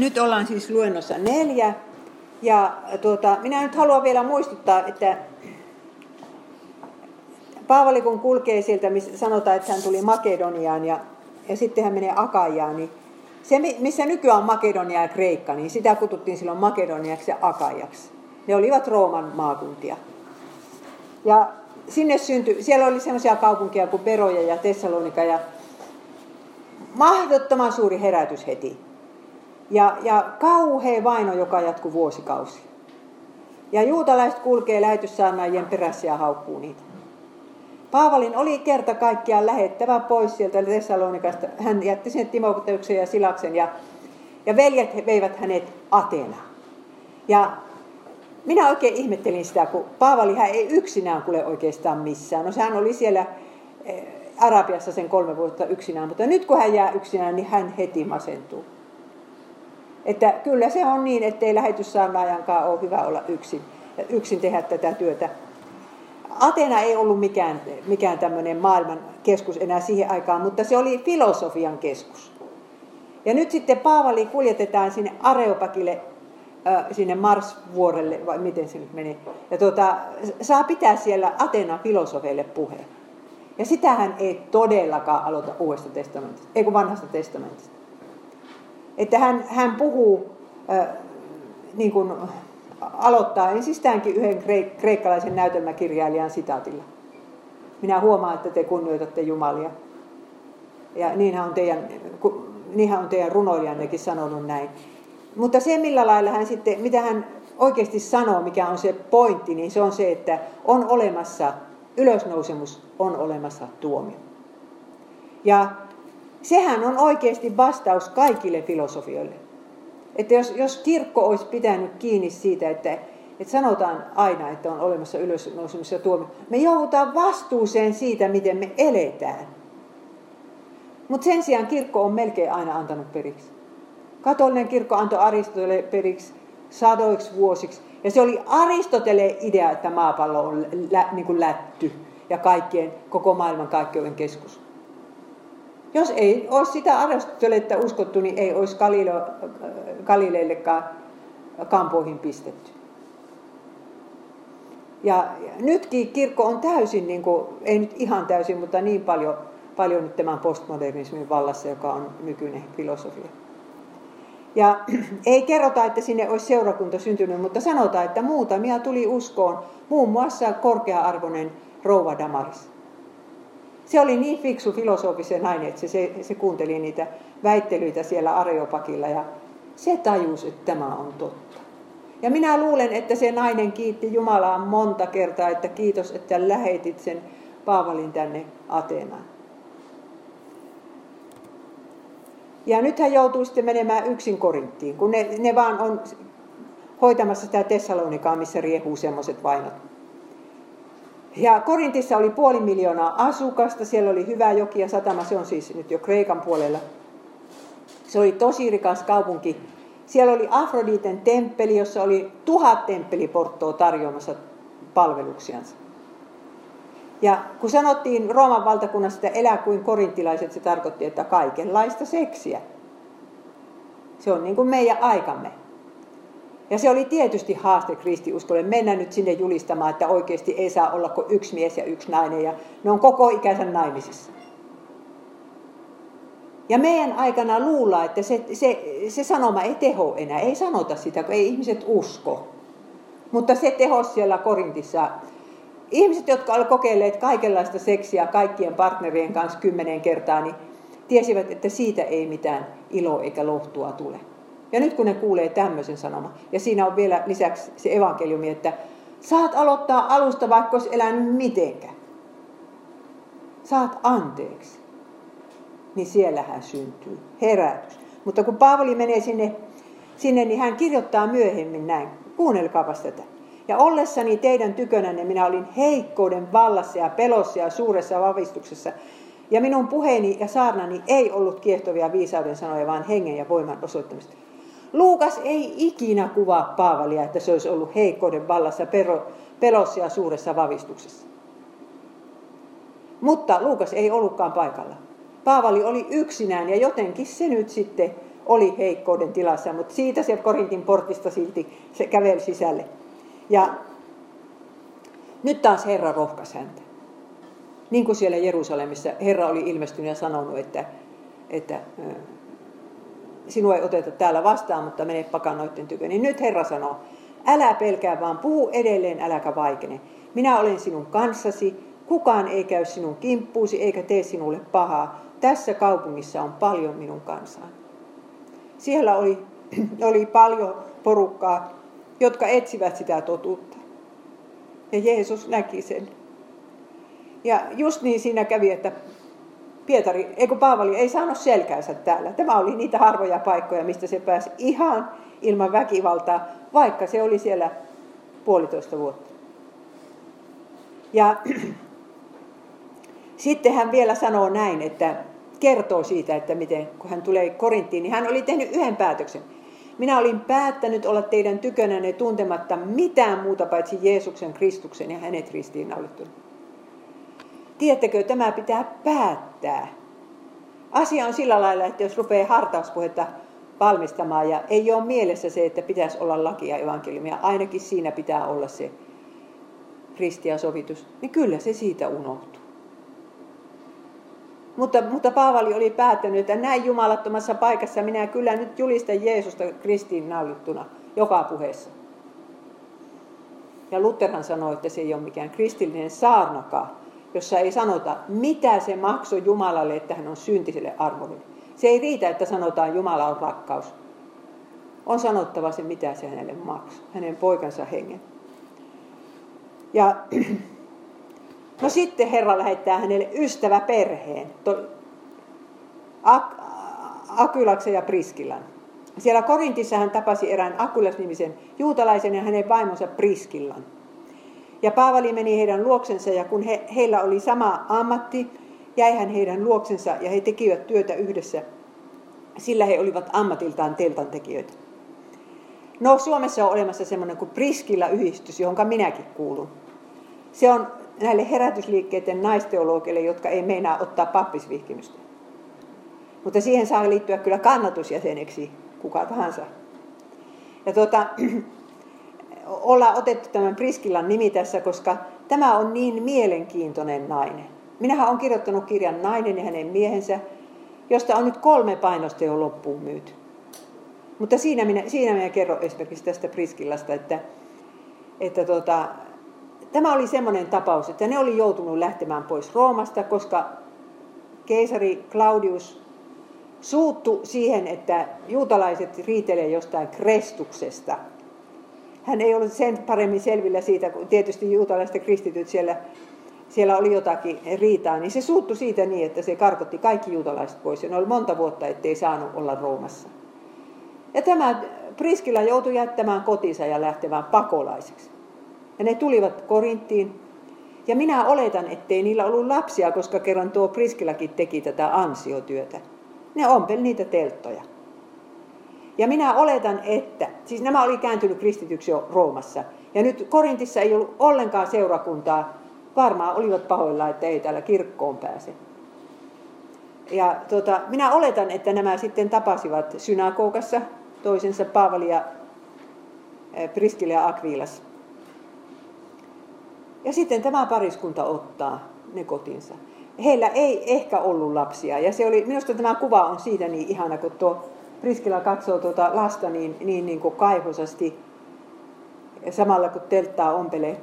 Nyt ollaan siis luennossa neljä. Ja tuota, minä nyt haluan vielä muistuttaa, että Paavali kun kulkee sieltä, missä sanotaan, että hän tuli Makedoniaan ja, ja sitten hän menee Akajaan, niin se, missä nykyään on Makedonia ja Kreikka, niin sitä kututtiin silloin Makedoniaksi ja Akajaksi. Ne olivat Rooman maakuntia. Ja sinne syntyi, siellä oli sellaisia kaupunkia kuin Beroja ja Tessalonika ja mahdottoman suuri herätys heti. Ja, ja kauhea vaino, joka jatkuu vuosikausi. Ja juutalaiset kulkee lähetyssaarnaajien perässä ja haukkuu niitä. Paavalin oli kerta kaikkiaan lähettävä pois sieltä Tessalonikasta. Hän jätti sen Timoteuksen ja Silaksen ja, ja veljet veivät hänet Ateenaan. Ja minä oikein ihmettelin sitä, kun Paavali hän ei yksinään kuule oikeastaan missään. No sehän oli siellä eh, Arabiassa sen kolme vuotta yksinään, mutta nyt kun hän jää yksinään, niin hän heti masentuu. Että kyllä se on niin, ettei lähetyssaarnaajankaan ole hyvä olla yksin, yksin tehdä tätä työtä. Atena ei ollut mikään, mikään tämmöinen maailman keskus enää siihen aikaan, mutta se oli filosofian keskus. Ja nyt sitten Paavali kuljetetaan sinne Areopakille, sinne Mars-vuorelle, vai miten se nyt meni. Ja tuota, saa pitää siellä Atena filosofeille puheen. Ja sitähän ei todellakaan aloita uudesta testamentista, ei kun vanhasta testamentista. Että hän, hän puhuu, äh, niin kuin aloittaa ensistäänkin yhden kreikkalaisen näytelmäkirjailijan sitaatilla. Minä huomaan, että te kunnioitatte Jumalia. Ja niinhän on teidän, niinhän on teidän runoilijannekin sanonut näin. Mutta se, millä lailla hän sitten, mitä hän oikeasti sanoo, mikä on se pointti, niin se on se, että on olemassa ylösnousemus, on olemassa tuomio. Ja sehän on oikeasti vastaus kaikille filosofioille. Että jos, jos kirkko olisi pitänyt kiinni siitä, että, että sanotaan aina, että on olemassa ylösnousemus ja tuomio, me joudutaan vastuuseen siitä, miten me eletään. Mutta sen sijaan kirkko on melkein aina antanut periksi. Katolinen kirkko antoi Aristotele periksi sadoiksi vuosiksi. Ja se oli Aristoteleen idea, että maapallo on lä, niin kuin lätty ja kaikkien, koko maailman kaikkeuden keskus. Jos ei olisi sitä Aristoteletta uskottu, niin ei olisi Galileo, Galileillekaan kampoihin pistetty. Ja nytkin kirkko on täysin, niin kuin, ei nyt ihan täysin, mutta niin paljon, paljon nyt tämän postmodernismin vallassa, joka on nykyinen filosofia. Ja ei kerrota, että sinne olisi seurakunta syntynyt, mutta sanotaan, että muutamia tuli uskoon, muun muassa korkea-arvoinen rouva Damaris. Se oli niin fiksu filosofisen nainen, että se, se, se kuunteli niitä väittelyitä siellä Areopakilla ja se tajusi, että tämä on totta. Ja minä luulen, että se nainen kiitti Jumalaa monta kertaa, että kiitos, että lähetit sen Paavalin tänne Ateenaan. Ja nyt hän joutui sitten menemään yksin Korinttiin, kun ne, ne vaan on hoitamassa sitä Tessalonikaa, missä riehuu semmoiset vainot. Ja Korintissa oli puoli miljoonaa asukasta, siellä oli hyvä joki ja satama, se on siis nyt jo Kreikan puolella. Se oli tosi rikas kaupunki. Siellä oli Afroditen temppeli, jossa oli tuhat temppeliporttoa tarjoamassa palveluksiansa. Ja kun sanottiin Rooman valtakunnasta, että elää kuin korintilaiset, se tarkoitti, että kaikenlaista seksiä. Se on niin kuin meidän aikamme. Ja se oli tietysti haaste kristiuskolle mennä nyt sinne julistamaan, että oikeasti ei saa olla kuin yksi mies ja yksi nainen ja ne on koko ikänsä naimisissa. Ja meidän aikana luulla, että se, se, se sanoma ei teho enää, ei sanota sitä, kun ei ihmiset usko. Mutta se teho siellä Korintissa. Ihmiset, jotka olivat kokeilleet kaikenlaista seksiä kaikkien partnerien kanssa kymmenen kertaa, niin tiesivät, että siitä ei mitään iloa eikä lohtua tule. Ja nyt kun ne kuulee tämmöisen sanoman, ja siinä on vielä lisäksi se evankeliumi, että saat aloittaa alusta, vaikka olisi elänyt mitenkään. Saat anteeksi. Niin siellähän syntyy herätys. Mutta kun Paavali menee sinne, sinne, niin hän kirjoittaa myöhemmin näin. Kuunnelkaapas tätä. Ja ollessani teidän tykönänne minä olin heikkouden vallassa ja pelossa ja suuressa vavistuksessa. Ja minun puheeni ja saarnani ei ollut kiehtovia viisauden sanoja, vaan hengen ja voiman osoittamista. Luukas ei ikinä kuvaa Paavalia, että se olisi ollut heikkouden vallassa, pelossa ja suuressa vavistuksessa. Mutta Luukas ei ollutkaan paikalla. Paavali oli yksinään ja jotenkin se nyt sitten oli heikkouden tilassa, mutta siitä se Korintin portista silti se käveli sisälle. Ja nyt taas Herra rohkaisi häntä. Niin kuin siellä Jerusalemissa Herra oli ilmestynyt ja sanonut, että, että sinua ei oteta täällä vastaan, mutta mene pakanoiden tykö. Niin nyt Herra sanoo, älä pelkää, vaan puhu edelleen, äläkä vaikene. Minä olen sinun kanssasi, kukaan ei käy sinun kimppuusi eikä tee sinulle pahaa. Tässä kaupungissa on paljon minun kansaa. Siellä oli, oli paljon porukkaa, jotka etsivät sitä totuutta. Ja Jeesus näki sen. Ja just niin siinä kävi, että Pietari, eikö Paavali ei saanut selkäänsä täällä. Tämä oli niitä harvoja paikkoja, mistä se pääsi ihan ilman väkivaltaa, vaikka se oli siellä puolitoista vuotta. Ja sitten hän vielä sanoo näin, että kertoo siitä, että miten, kun hän tulee Korinttiin, niin hän oli tehnyt yhden päätöksen. Minä olin päättänyt olla teidän tykönänne tuntematta mitään muuta paitsi Jeesuksen Kristuksen ja hänet ristiinnaulittunut. Tiedättekö, tämä pitää päättää. Asia on sillä lailla, että jos rupeaa hartauspuhetta valmistamaan ja ei ole mielessä se, että pitäisi olla laki ja evankeliumia, ainakin siinä pitää olla se sovitus, niin kyllä se siitä unohtuu. Mutta, mutta Paavali oli päättänyt, että näin jumalattomassa paikassa minä kyllä nyt julistan Jeesusta kristiin naulittuna joka puheessa. Ja Lutherhan sanoi, että se ei ole mikään kristillinen saarnakaan, jossa ei sanota, mitä se maksoi Jumalalle, että hän on syntiselle arvolle. Se ei riitä, että sanotaan, Jumala on rakkaus. On sanottava se, mitä se hänelle maksoi, hänen poikansa hengen. Ja no sitten Herra lähettää hänelle ystäväperheen, Ak- Akylaksen ja Priskillan. Siellä Korintissa hän tapasi erään Akulas-nimisen juutalaisen ja hänen vaimonsa Priskillan. Ja Paavali meni heidän luoksensa ja kun he, heillä oli sama ammatti, jäi hän heidän luoksensa ja he tekivät työtä yhdessä, sillä he olivat ammatiltaan teltantekijöitä. No Suomessa on olemassa semmoinen kuin Priskilla-yhdistys, johon minäkin kuulun. Se on näille herätysliikkeiden naisteologeille, jotka ei meinaa ottaa pappisvihkimystä. Mutta siihen saa liittyä kyllä kannatusjäseneksi kuka tahansa. Ja tuota, ollaan otettu tämän Priskillan nimi tässä, koska tämä on niin mielenkiintoinen nainen. Minähän olen kirjoittanut kirjan Nainen ja hänen miehensä, josta on nyt kolme painosta jo loppuun myyty. Mutta siinä minä, siinä minä kerron esimerkiksi tästä Priskillasta, että, että tota, tämä oli semmoinen tapaus, että ne oli joutunut lähtemään pois Roomasta, koska keisari Claudius suuttu siihen, että juutalaiset riitelee jostain krestuksesta. Hän ei ollut sen paremmin selvillä siitä, kun tietysti juutalaiset kristityt siellä, siellä oli jotakin riitaa, niin se suuttu siitä niin, että se karkotti kaikki juutalaiset pois. Ja ne oli monta vuotta, ettei saanut olla Roomassa. Ja tämä Priskilla joutui jättämään kotinsa ja lähtemään pakolaiseksi. Ja ne tulivat Korinttiin. Ja minä oletan, ettei niillä ollut lapsia, koska kerran tuo Priskillakin teki tätä ansiotyötä. Ne ompeli niitä telttoja. Ja minä oletan, että, siis nämä oli kääntynyt kristityksi jo Roomassa. Ja nyt Korintissa ei ollut ollenkaan seurakuntaa. Varmaan olivat pahoilla, että ei täällä kirkkoon pääse. Ja tota, minä oletan, että nämä sitten tapasivat synagogassa toisensa Paavali ja eh, Priskille ja Akvilas. Ja sitten tämä pariskunta ottaa ne kotinsa. Heillä ei ehkä ollut lapsia. Ja se oli, minusta tämä kuva on siitä niin ihana, kun tuo Priskila katsoo tuota lasta niin, niin, niin kuin kaivosasti samalla kun telttaa ompelee.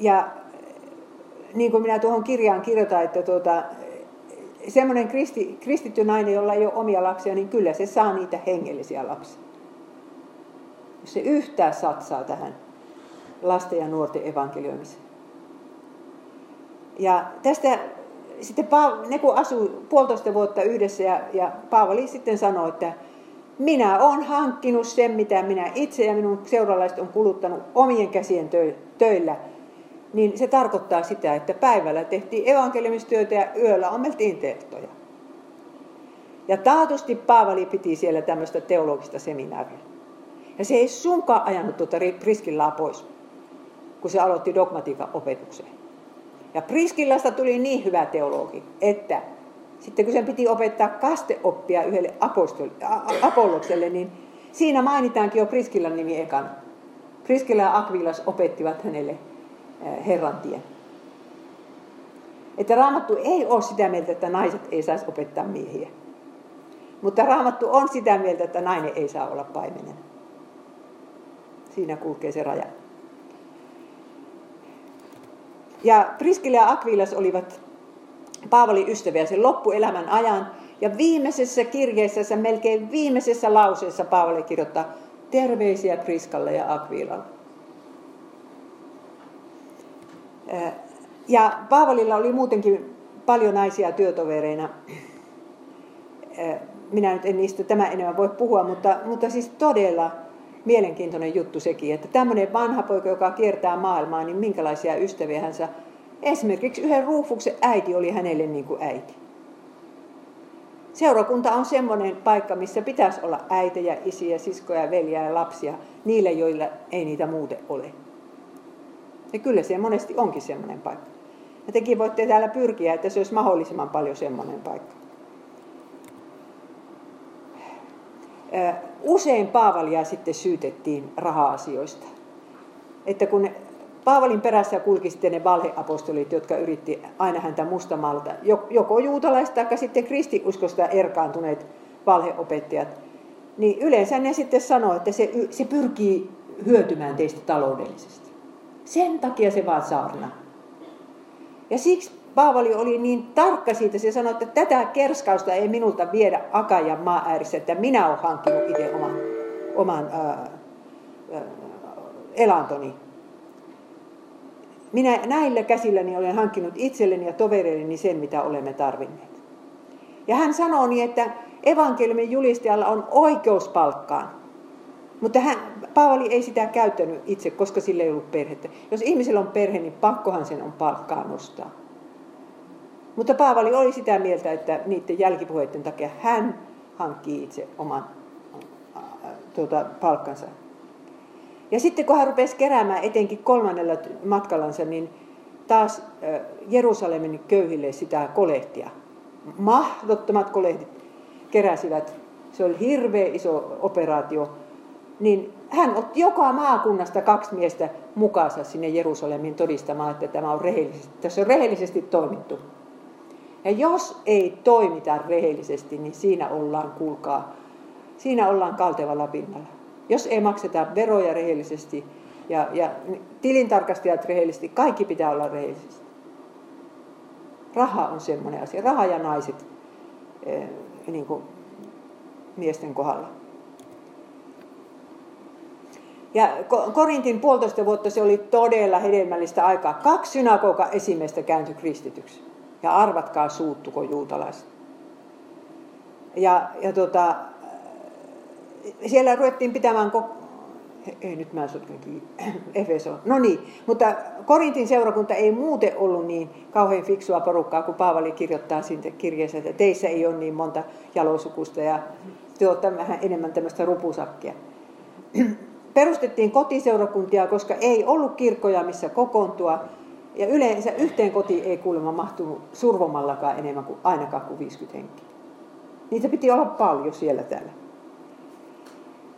Ja niin kuin minä tuohon kirjaan kirjoitan, että tuota, semmoinen kristi, kristitty nainen, jolla ei ole omia lapsia, niin kyllä se saa niitä hengellisiä lapsia. Jos se yhtään satsaa tähän lasten ja nuorten evankelioimiseen. Ja tästä sitten ne kun asui puolitoista vuotta yhdessä ja, ja Paavali sitten sanoi, että minä olen hankkinut sen, mitä minä itse ja minun seuralaiset on kuluttanut omien käsien töillä. Niin se tarkoittaa sitä, että päivällä tehtiin evankeliumistyötä ja yöllä ommeltiin telttoja. Ja taatusti Paavali piti siellä tämmöistä teologista seminaaria. Ja se ei sunkaan ajanut tuota Priskillaa pois, kun se aloitti dogmatiikan opetukseen. Ja Priskillasta tuli niin hyvä teologi, että sitten kun sen piti opettaa kasteoppia yhdelle Apollokselle, niin siinä mainitaankin jo Priskillan nimi ekana. Priskilla ja Akvilas opettivat hänelle Herran tien. Että raamattu ei ole sitä mieltä, että naiset ei saisi opettaa miehiä. Mutta raamattu on sitä mieltä, että nainen ei saa olla paimenen. Siinä kulkee se raja. Ja Priskille ja Akvilas olivat Paavalin ystäviä sen loppuelämän ajan. Ja viimeisessä kirjeessä, melkein viimeisessä lauseessa Paavali kirjoittaa terveisiä Priskalle ja Akvilalle. Ja Paavalilla oli muutenkin paljon naisia työtovereina. Minä nyt en niistä tämä enemmän voi puhua, mutta, mutta siis todella mielenkiintoinen juttu sekin, että tämmöinen vanha poika, joka kiertää maailmaa, niin minkälaisia ystäviä hän saa. Esimerkiksi yhden Ruufuksen äiti oli hänelle niin kuin äiti. Seurakunta on semmoinen paikka, missä pitäisi olla äitejä, isiä, siskoja, veljiä ja lapsia, niille, joilla ei niitä muuten ole. Ja kyllä se monesti onkin semmoinen paikka. Ja tekin voitte täällä pyrkiä, että se olisi mahdollisimman paljon semmoinen paikka. Usein Paavalia sitten syytettiin raha-asioista. Että kun Paavalin perässä kulki sitten ne valheapostolit, jotka yritti aina häntä mustamalta, joko juutalaista tai sitten kristiuskosta erkaantuneet valheopettajat, niin yleensä ne sitten sanoo, että se, se pyrkii hyötymään teistä taloudellisesti. Sen takia se vaan saarna. Ja siksi Paavali oli niin tarkka siitä, se sanoi, että tätä kerskausta ei minulta viedä Akajan maa äärissä, että minä olen hankkinut itse oman, oman ää, ää, elantoni. Minä näillä käsilläni olen hankkinut itselleni ja tovereilleni sen, mitä olemme tarvinneet. Ja hän sanoo niin, että evankeliumin julistajalla on oikeus palkkaan. Mutta hän, Paavali ei sitä käyttänyt itse, koska sillä ei ollut perhettä. Jos ihmisellä on perhe, niin pakkohan sen on palkkaa nostaa. Mutta Paavali oli sitä mieltä, että niiden jälkipuheiden takia hän hankkii itse oman tuota, palkkansa. Ja sitten kun hän rupesi keräämään etenkin kolmannella matkallansa, niin taas Jerusalemin köyhille sitä kolehtia. Mahdottomat kolehdit keräsivät. Se oli hirveä iso operaatio. Niin hän otti joka maakunnasta kaksi miestä mukaansa sinne Jerusalemin todistamaan, että tämä on rehellisesti, tässä on rehellisesti toimittu. Ja jos ei toimita rehellisesti, niin siinä ollaan, kuulkaa, siinä ollaan kaltevalla pinnalla. Jos ei makseta veroja rehellisesti ja, ja tilintarkastajat rehellisesti, kaikki pitää olla rehellisesti. Raha on semmoinen asia. Raha ja naiset eh, niin kuin miesten kohdalla. Ja Korintin puolitoista vuotta se oli todella hedelmällistä aikaa. Kaksi synagoga esimeistä kääntyi kristityksi. Ja arvatkaa suuttuko juutalaiset. Ja, ja tota, siellä ruvettiin pitämään, ei nyt mä sotken kiinni, no niin, mutta Korintin seurakunta ei muuten ollut niin kauhean fiksua porukkaa, kun Paavali kirjoittaa siitä kirjeessä, että teissä ei ole niin monta jalosukusta ja te olette vähän enemmän tämmöistä rupusakkia. Perustettiin kotiseurakuntia, koska ei ollut kirkkoja, missä kokoontua, ja yleensä yhteen kotiin ei kuulemma mahtunut survomallakaan enemmän kuin ainakaan kuin 50 henkeä. Niitä piti olla paljon siellä täällä.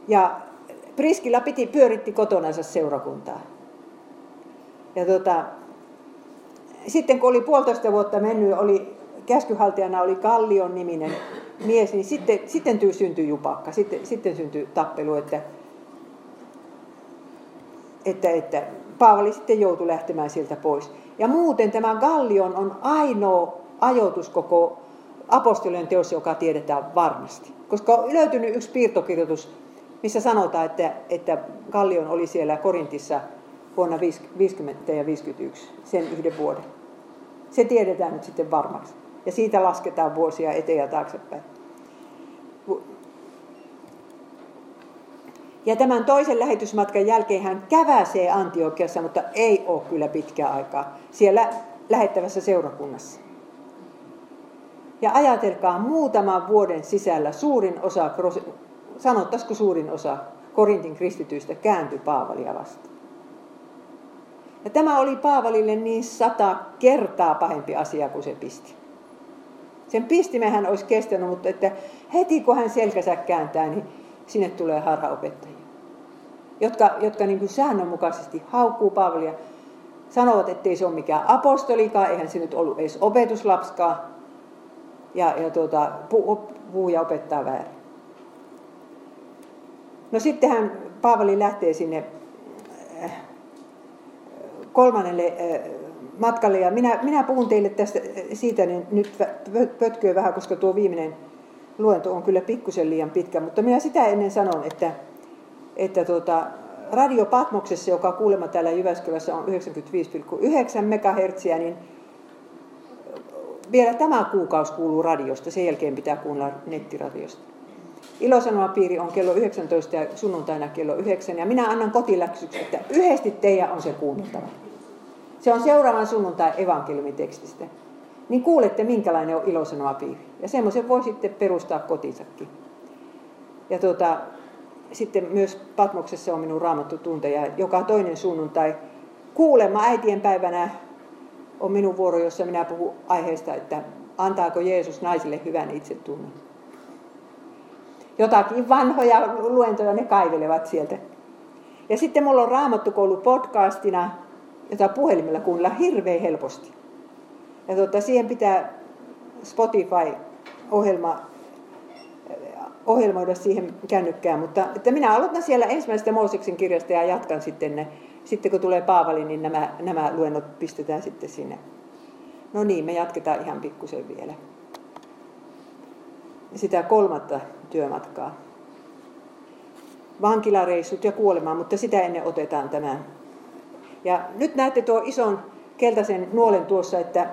Ja Priskilla piti, pyöritti kotonansa seurakuntaa. Ja tota, sitten kun oli puolitoista vuotta mennyt, oli käskyhaltijana oli Kallion niminen mies, niin sitten, sitten syntyi jupakka, sitten, sitten syntyi tappelu, että, että, että Paavali sitten joutui lähtemään sieltä pois. Ja muuten tämä Gallion on ainoa ajoitus koko apostolien teos, joka tiedetään varmasti. Koska on löytynyt yksi piirtokirjoitus, missä sanotaan, että, että Gallion oli siellä Korintissa vuonna 50 ja 51, sen yhden vuoden. Se tiedetään nyt sitten varmaksi. Ja siitä lasketaan vuosia eteen ja taaksepäin. Ja tämän toisen lähetysmatkan jälkeen hän käväsee Antiokiassa, mutta ei ole kyllä pitkää aikaa siellä lähettävässä seurakunnassa. Ja ajatelkaa, muutaman vuoden sisällä suurin osa, sanottaisiko suurin osa Korintin kristityistä kääntyi Paavalia vastaan. Ja tämä oli Paavalille niin sata kertaa pahempi asia kuin se pisti. Sen pistimehän olisi kestänyt, mutta että heti kun hän selkänsä kääntää, niin sinne tulee harhaopettajia, jotka, jotka niin kuin säännönmukaisesti haukkuu Paavalia, sanovat, että ei se ole mikään apostolikaan, eihän se nyt ollut edes opetuslapskaan, ja, ja tuota, puhuu ja opettaa väärin. No sittenhän Paavali lähtee sinne äh, kolmannelle äh, matkalle. Ja minä, minä puhun teille tästä äh, siitä niin nyt pötköä vähän, koska tuo viimeinen luento on kyllä pikkusen liian pitkä. Mutta minä sitä ennen sanon, että, että tuota, Radio Patmoksessa, joka kuulemma täällä Jyväskylässä on 95,9 MHz, niin vielä tämä kuukausi kuuluu radiosta, sen jälkeen pitää kuunnella nettiradiosta. Ilosanomapiiri on kello 19 ja sunnuntaina kello 9. Ja minä annan kotiläksyksi, että yhdesti teidän on se kuunneltava. Se on seuraavan sunnuntai evankeliumitekstistä. Niin kuulette, minkälainen on ilosanomapiiri. Ja semmoisen voi sitten perustaa kotinsakin. Ja tuota, sitten myös Patmoksessa on minun raamattu tunteja. Joka toinen sunnuntai kuulemma äitien päivänä on minun vuoro, jossa minä puhun aiheesta, että antaako Jeesus naisille hyvän itsetunnon jotakin vanhoja luentoja ne kaivelevat sieltä. Ja sitten mulla on Raamattukoulu podcastina, jota puhelimella kuunnella hirveän helposti. Ja tuota, siihen pitää Spotify-ohjelma ohjelmoida siihen kännykkään, mutta että minä aloitan siellä ensimmäisestä Mooseksen kirjasta ja jatkan sitten ne. Sitten kun tulee Paavali, niin nämä, nämä luennot pistetään sitten sinne. No niin, me jatketaan ihan pikkusen vielä. Sitä kolmatta työmatkaa. Vankilareissut ja kuolema, mutta sitä ennen otetaan tämä. Ja nyt näette tuo ison keltaisen nuolen tuossa, että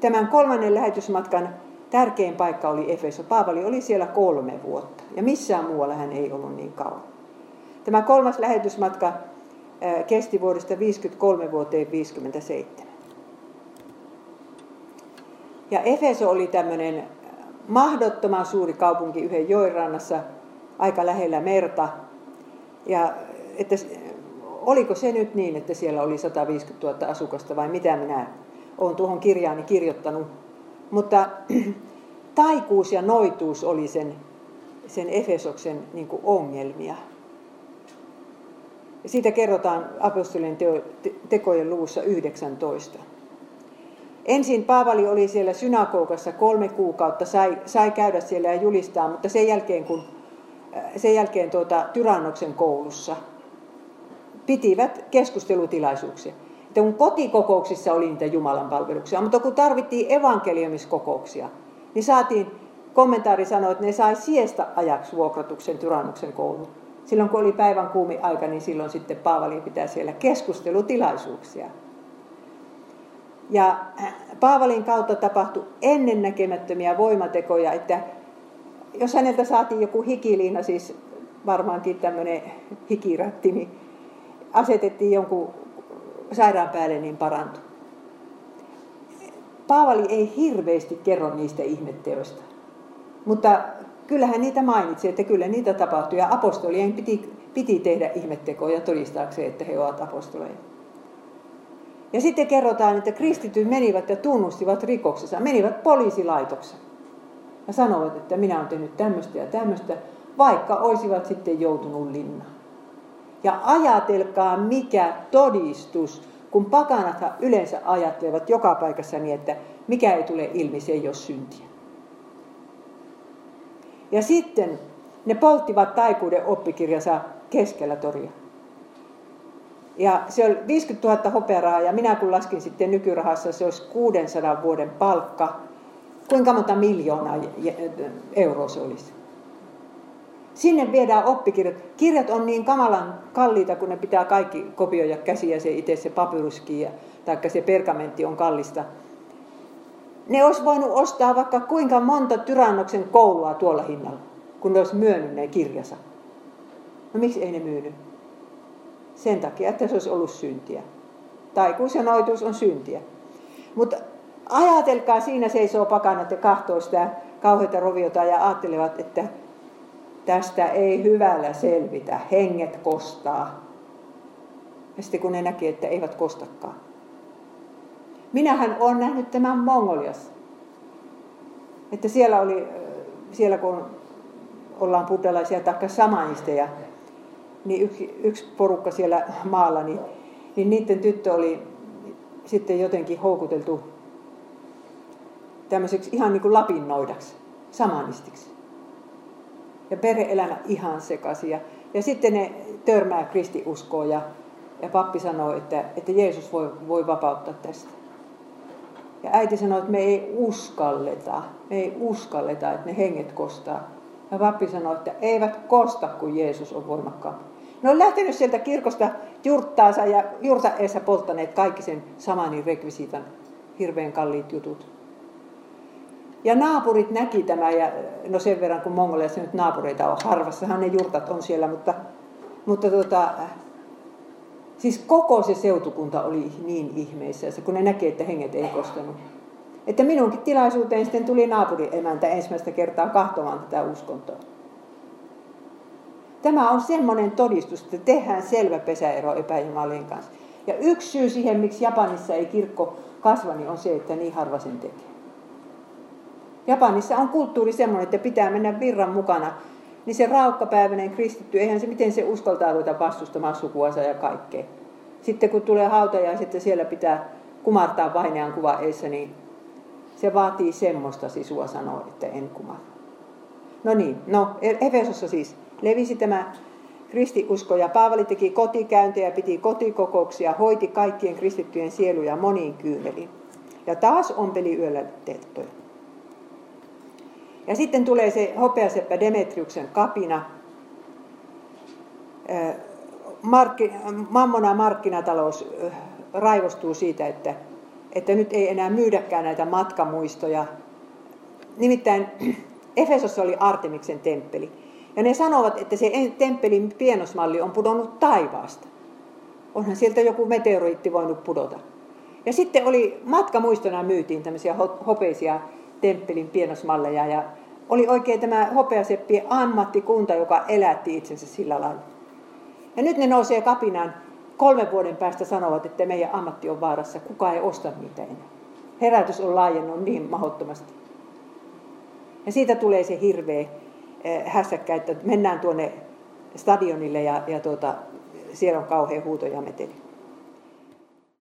tämän kolmannen lähetysmatkan tärkein paikka oli Efeso. Paavali oli siellä kolme vuotta ja missään muualla hän ei ollut niin kauan. Tämä kolmas lähetysmatka kesti vuodesta 53 vuoteen 57. Ja Efeso oli tämmöinen mahdottoman suuri kaupunki yhden joen rannassa, aika lähellä merta. Ja että oliko se nyt niin, että siellä oli 150 000 asukasta vai mitä minä olen tuohon kirjaani kirjoittanut. Mutta taikuus ja noituus oli sen, sen Efesoksen niin ongelmia. Siitä kerrotaan apostolien teo, tekojen luvussa 19. Ensin Paavali oli siellä synagogassa kolme kuukautta, sai, sai käydä siellä ja julistaa, mutta sen jälkeen, kun, äh, sen jälkeen tuota, Tyrannoksen koulussa pitivät keskustelutilaisuuksia. Että kun kotikokouksissa oli niitä Jumalan palveluksia, mutta kun tarvittiin evankeliumiskokouksia, niin saatiin, kommentaari sanoi, että ne sai siestä ajaksi vuokratuksen Tyrannoksen koulun. Silloin kun oli päivän kuumi aika, niin silloin sitten Paavali pitää siellä keskustelutilaisuuksia. Ja Paavalin kautta tapahtui ennennäkemättömiä voimatekoja, että jos häneltä saatiin joku hikiliina, siis varmaankin tämmöinen hikiratti, niin asetettiin jonkun sairaan päälle, niin parantui. Paavali ei hirveästi kerro niistä ihmetteoista, mutta kyllähän niitä mainitsi, että kyllä niitä tapahtui. Ja apostolien piti, piti tehdä ihmettekoja todistaakseen, että he ovat apostoleja. Ja sitten kerrotaan, että kristityt menivät ja tunnustivat rikoksensa, menivät poliisilaitoksen ja sanoivat, että minä olen tehnyt tämmöistä ja tämmöistä, vaikka olisivat sitten joutunut linnaan. Ja ajatelkaa, mikä todistus, kun pakanathan yleensä ajattelevat joka paikassa niin, että mikä ei tule ilmi, se ei ole syntiä. Ja sitten ne polttivat taikuuden oppikirjansa keskellä toria. Ja se oli 50 000 hopearahaa ja minä kun laskin sitten nykyrahassa, se olisi 600 vuoden palkka. Kuinka monta miljoonaa euroa se olisi? Sinne viedään oppikirjat. Kirjat on niin kamalan kalliita, kun ne pitää kaikki kopioida käsiä, se itse se papyruskin, tai se pergamentti on kallista. Ne olisi voinut ostaa vaikka kuinka monta tyrannoksen koulua tuolla hinnalla, kun ne olisi myönnyt ne kirjansa. No miksi ei ne myynyt? sen takia, että se olisi ollut syntiä. Taikuus ja noituus on syntiä. Mutta ajatelkaa, siinä seisoo pakanat ja kahtoo sitä kauheita roviota ja ajattelevat, että tästä ei hyvällä selvitä, henget kostaa. Ja sitten kun ne näkee, että eivät kostakaan. Minähän olen nähnyt tämän Mongoliassa. että siellä oli, siellä kun ollaan buddhalaisia tai samanisteja, niin yksi, yksi porukka siellä maalla, niin, niin niiden tyttö oli sitten jotenkin houkuteltu tämmöiseksi ihan niin kuin lapinnoidaksi, samanistiksi. Ja perheelämä ihan sekaisin. Ja, ja sitten ne törmää kristiuskoon ja, ja pappi sanoo, että, että Jeesus voi, voi vapauttaa tästä. Ja äiti sanoi, että me ei uskalleta, me ei uskalleta, että ne henget kostaa. Ja pappi sanoi, että eivät kosta, kun Jeesus on voimakkaampi. Ne on lähtenyt sieltä kirkosta jurttaansa ja jurtaeessa polttaneet kaikki sen samanin rekvisiitan, hirveän kalliit jutut. Ja naapurit näki tämä, ja no sen verran kun Mongoliassa nyt naapureita on, harvassahan ne jurtat on siellä, mutta, mutta tota, siis koko se seutukunta oli niin ihmeessä, kun ne näki, että henget ei kostanut. Että minunkin tilaisuuteen sitten tuli naapuriemäntä ensimmäistä kertaa kahtomaan tätä uskontoa. Tämä on semmoinen todistus, että tehdään selvä pesäero epäjumalien kanssa. Ja yksi syy siihen, miksi Japanissa ei kirkko kasva, niin on se, että niin harva sen tekee. Japanissa on kulttuuri semmoinen, että pitää mennä virran mukana. Niin se raukkapäiväinen kristitty, eihän se, miten se uskaltaa ruveta vastustamaan sukuansa ja kaikkea. Sitten kun tulee hautaja ja siellä pitää kumartaa vainajan kuva eessä, niin se vaatii semmoista sisua sanoa, että en kumarra. No niin, no Efesossa siis levisi tämä kristiusko ja Paavali teki kotikäyntejä, piti kotikokouksia, hoiti kaikkien kristittyjen sieluja moniin kyyneliin. Ja taas ompeli yöllä telttoja. Ja sitten tulee se hopeaseppä Demetriuksen kapina. Markki, mammona markkinatalous raivostuu siitä, että, että nyt ei enää myydäkään näitä matkamuistoja. Nimittäin Efesossa oli Artemiksen temppeli. Ja ne sanovat, että se temppelin pienosmalli on pudonnut taivaasta. Onhan sieltä joku meteoriitti voinut pudota. Ja sitten oli matkamuistona myytiin tämmöisiä hopeisia temppelin pienosmalleja ja oli oikein tämä hopeaseppien ammattikunta, joka elätti itsensä sillä lailla. Ja nyt ne nousee kapinaan kolmen vuoden päästä sanovat, että meidän ammatti on vaarassa, kuka ei osta niitä enää. Herätys on laajennut niin mahdottomasti. Ja siitä tulee se hirveä eh, hässäkkä, että mennään tuonne stadionille ja, ja tuota, siellä on kauhean huuto ja meteli.